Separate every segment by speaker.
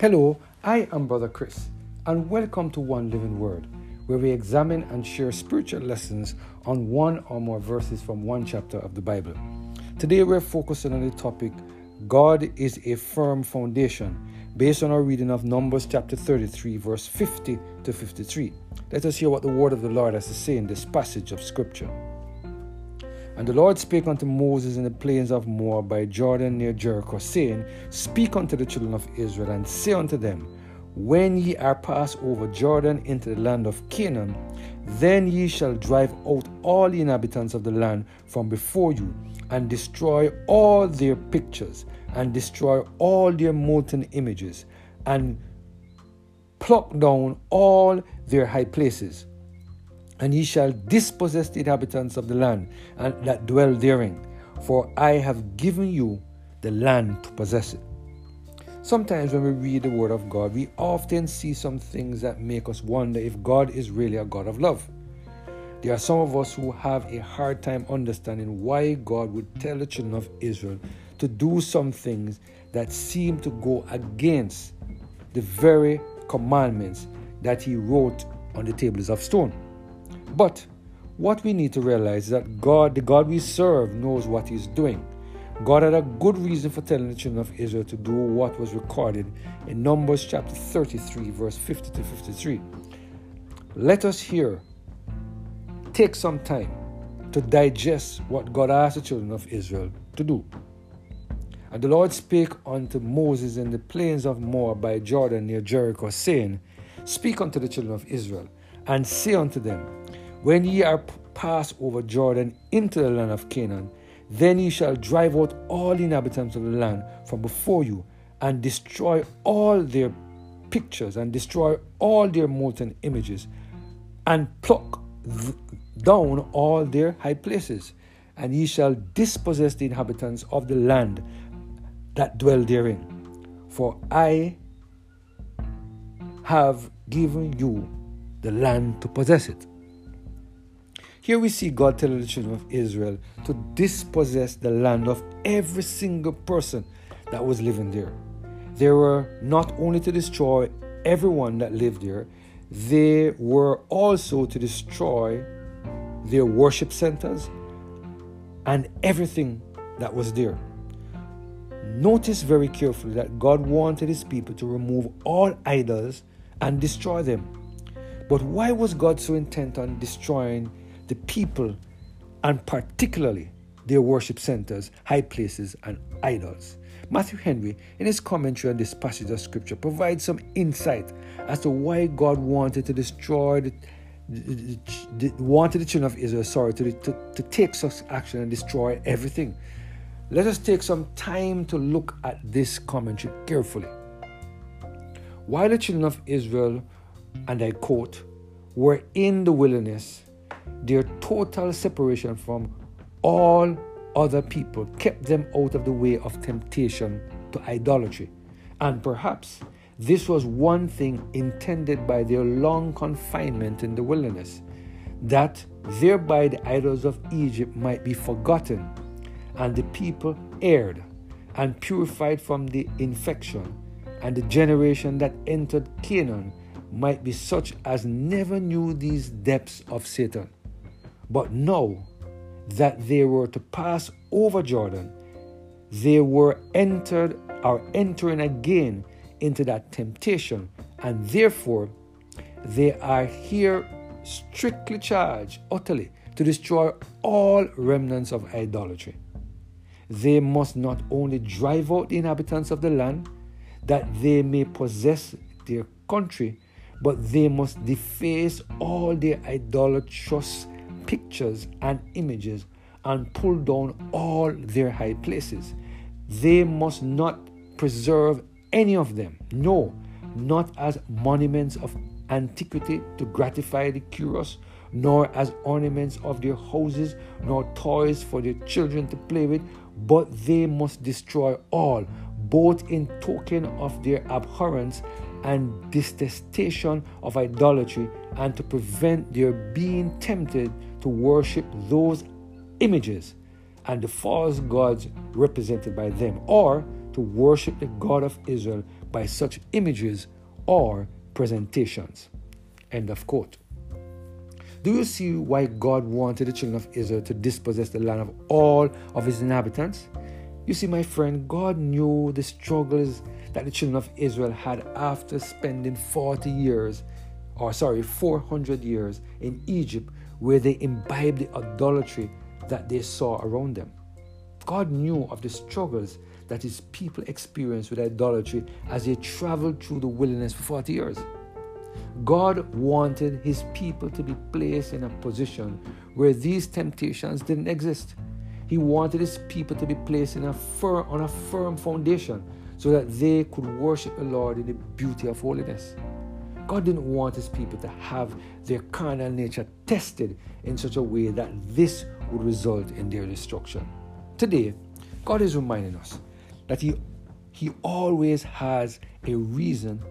Speaker 1: Hello, I am Brother Chris, and welcome to One Living Word, where we examine and share spiritual lessons on one or more verses from one chapter of the Bible. Today we're focusing on the topic God is a firm foundation, based on our reading of Numbers chapter 33, verse 50 to 53. Let us hear what the word of the Lord has to say in this passage of Scripture. And the Lord spake unto Moses in the plains of Moab by Jordan near Jericho, saying, Speak unto the children of Israel, and say unto them, When ye are passed over Jordan into the land of Canaan, then ye shall drive out all the inhabitants of the land from before you, and destroy all their pictures, and destroy all their molten images, and pluck down all their high places and ye shall dispossess the inhabitants of the land and that dwell therein, for I have given you the land to possess it. Sometimes when we read the Word of God, we often see some things that make us wonder if God is really a God of love. There are some of us who have a hard time understanding why God would tell the children of Israel to do some things that seem to go against the very commandments that He wrote on the tables of stone. But what we need to realize is that God, the God we serve, knows what He's doing. God had a good reason for telling the children of Israel to do what was recorded in Numbers chapter 33, verse 50 to 53. Let us here take some time to digest what God asked the children of Israel to do. And the Lord spake unto Moses in the plains of Moab by Jordan near Jericho, saying, Speak unto the children of Israel, and say unto them, when ye are passed over Jordan into the land of Canaan, then ye shall drive out all the inhabitants of the land from before you, and destroy all their pictures, and destroy all their molten images, and pluck th- down all their high places, and ye shall dispossess the inhabitants of the land that dwell therein. For I have given you the land to possess it. Here we see God telling the children of Israel to dispossess the land of every single person that was living there. They were not only to destroy everyone that lived there, they were also to destroy their worship centers and everything that was there. Notice very carefully that God wanted his people to remove all idols and destroy them. But why was God so intent on destroying the people and particularly their worship centers, high places, and idols. Matthew Henry, in his commentary on this passage of scripture, provides some insight as to why God wanted to destroy the, the, the, wanted the children of Israel, sorry, to, to, to take such action and destroy everything. Let us take some time to look at this commentary carefully. While the children of Israel, and I quote, were in the wilderness, their total separation from all other people kept them out of the way of temptation to idolatry. And perhaps this was one thing intended by their long confinement in the wilderness, that thereby the idols of Egypt might be forgotten, and the people aired and purified from the infection, and the generation that entered Canaan might be such as never knew these depths of Satan. But now that they were to pass over Jordan, they were entered or entering again into that temptation, and therefore they are here strictly charged utterly to destroy all remnants of idolatry. They must not only drive out the inhabitants of the land, that they may possess their country, but they must deface all their idolatrous pictures and images and pull down all their high places. They must not preserve any of them, no, not as monuments of antiquity to gratify the curious, nor as ornaments of their houses, nor toys for their children to play with, but they must destroy all, both in token of their abhorrence and detestation of idolatry, and to prevent their being tempted to worship those images and the false gods represented by them, or to worship the God of Israel, by such images or presentations. End of quote. Do you see why God wanted the children of Israel to dispossess the land of all of his inhabitants? You see, my friend, God knew the struggles that the children of Israel had after spending 40 years, or sorry, 400 years in Egypt, where they imbibed the idolatry that they saw around them. God knew of the struggles that his people experienced with idolatry as they traveled through the wilderness for 40 years. God wanted his people to be placed in a position where these temptations didn't exist. He wanted his people to be placed in a firm, on a firm foundation so that they could worship the Lord in the beauty of holiness. God didn't want his people to have their carnal nature tested in such a way that this would result in their destruction. Today, God is reminding us that he, he always has a reason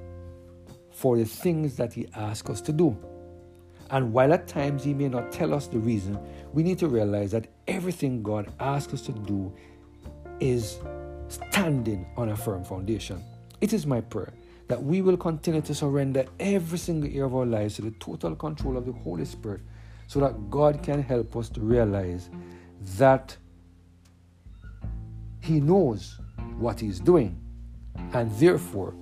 Speaker 1: for the things that He asks us to do. And while at times He may not tell us the reason, we need to realize that everything God asks us to do is standing on a firm foundation. It is my prayer that we will continue to surrender every single year of our lives to the total control of the Holy Spirit so that God can help us to realize that He knows what He's doing and therefore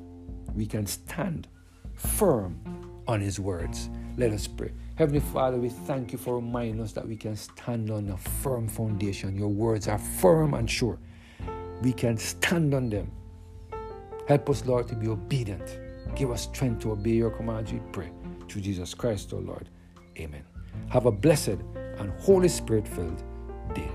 Speaker 1: we can stand firm on His words. Let us pray. Heavenly Father, we thank you for reminding us that we can stand on a firm foundation. Your words are firm and sure. We can stand on them. Help us, Lord, to be obedient. Give us strength to obey your commands, we pray. Through Jesus Christ, our Lord. Amen. Have a blessed and Holy Spirit filled day.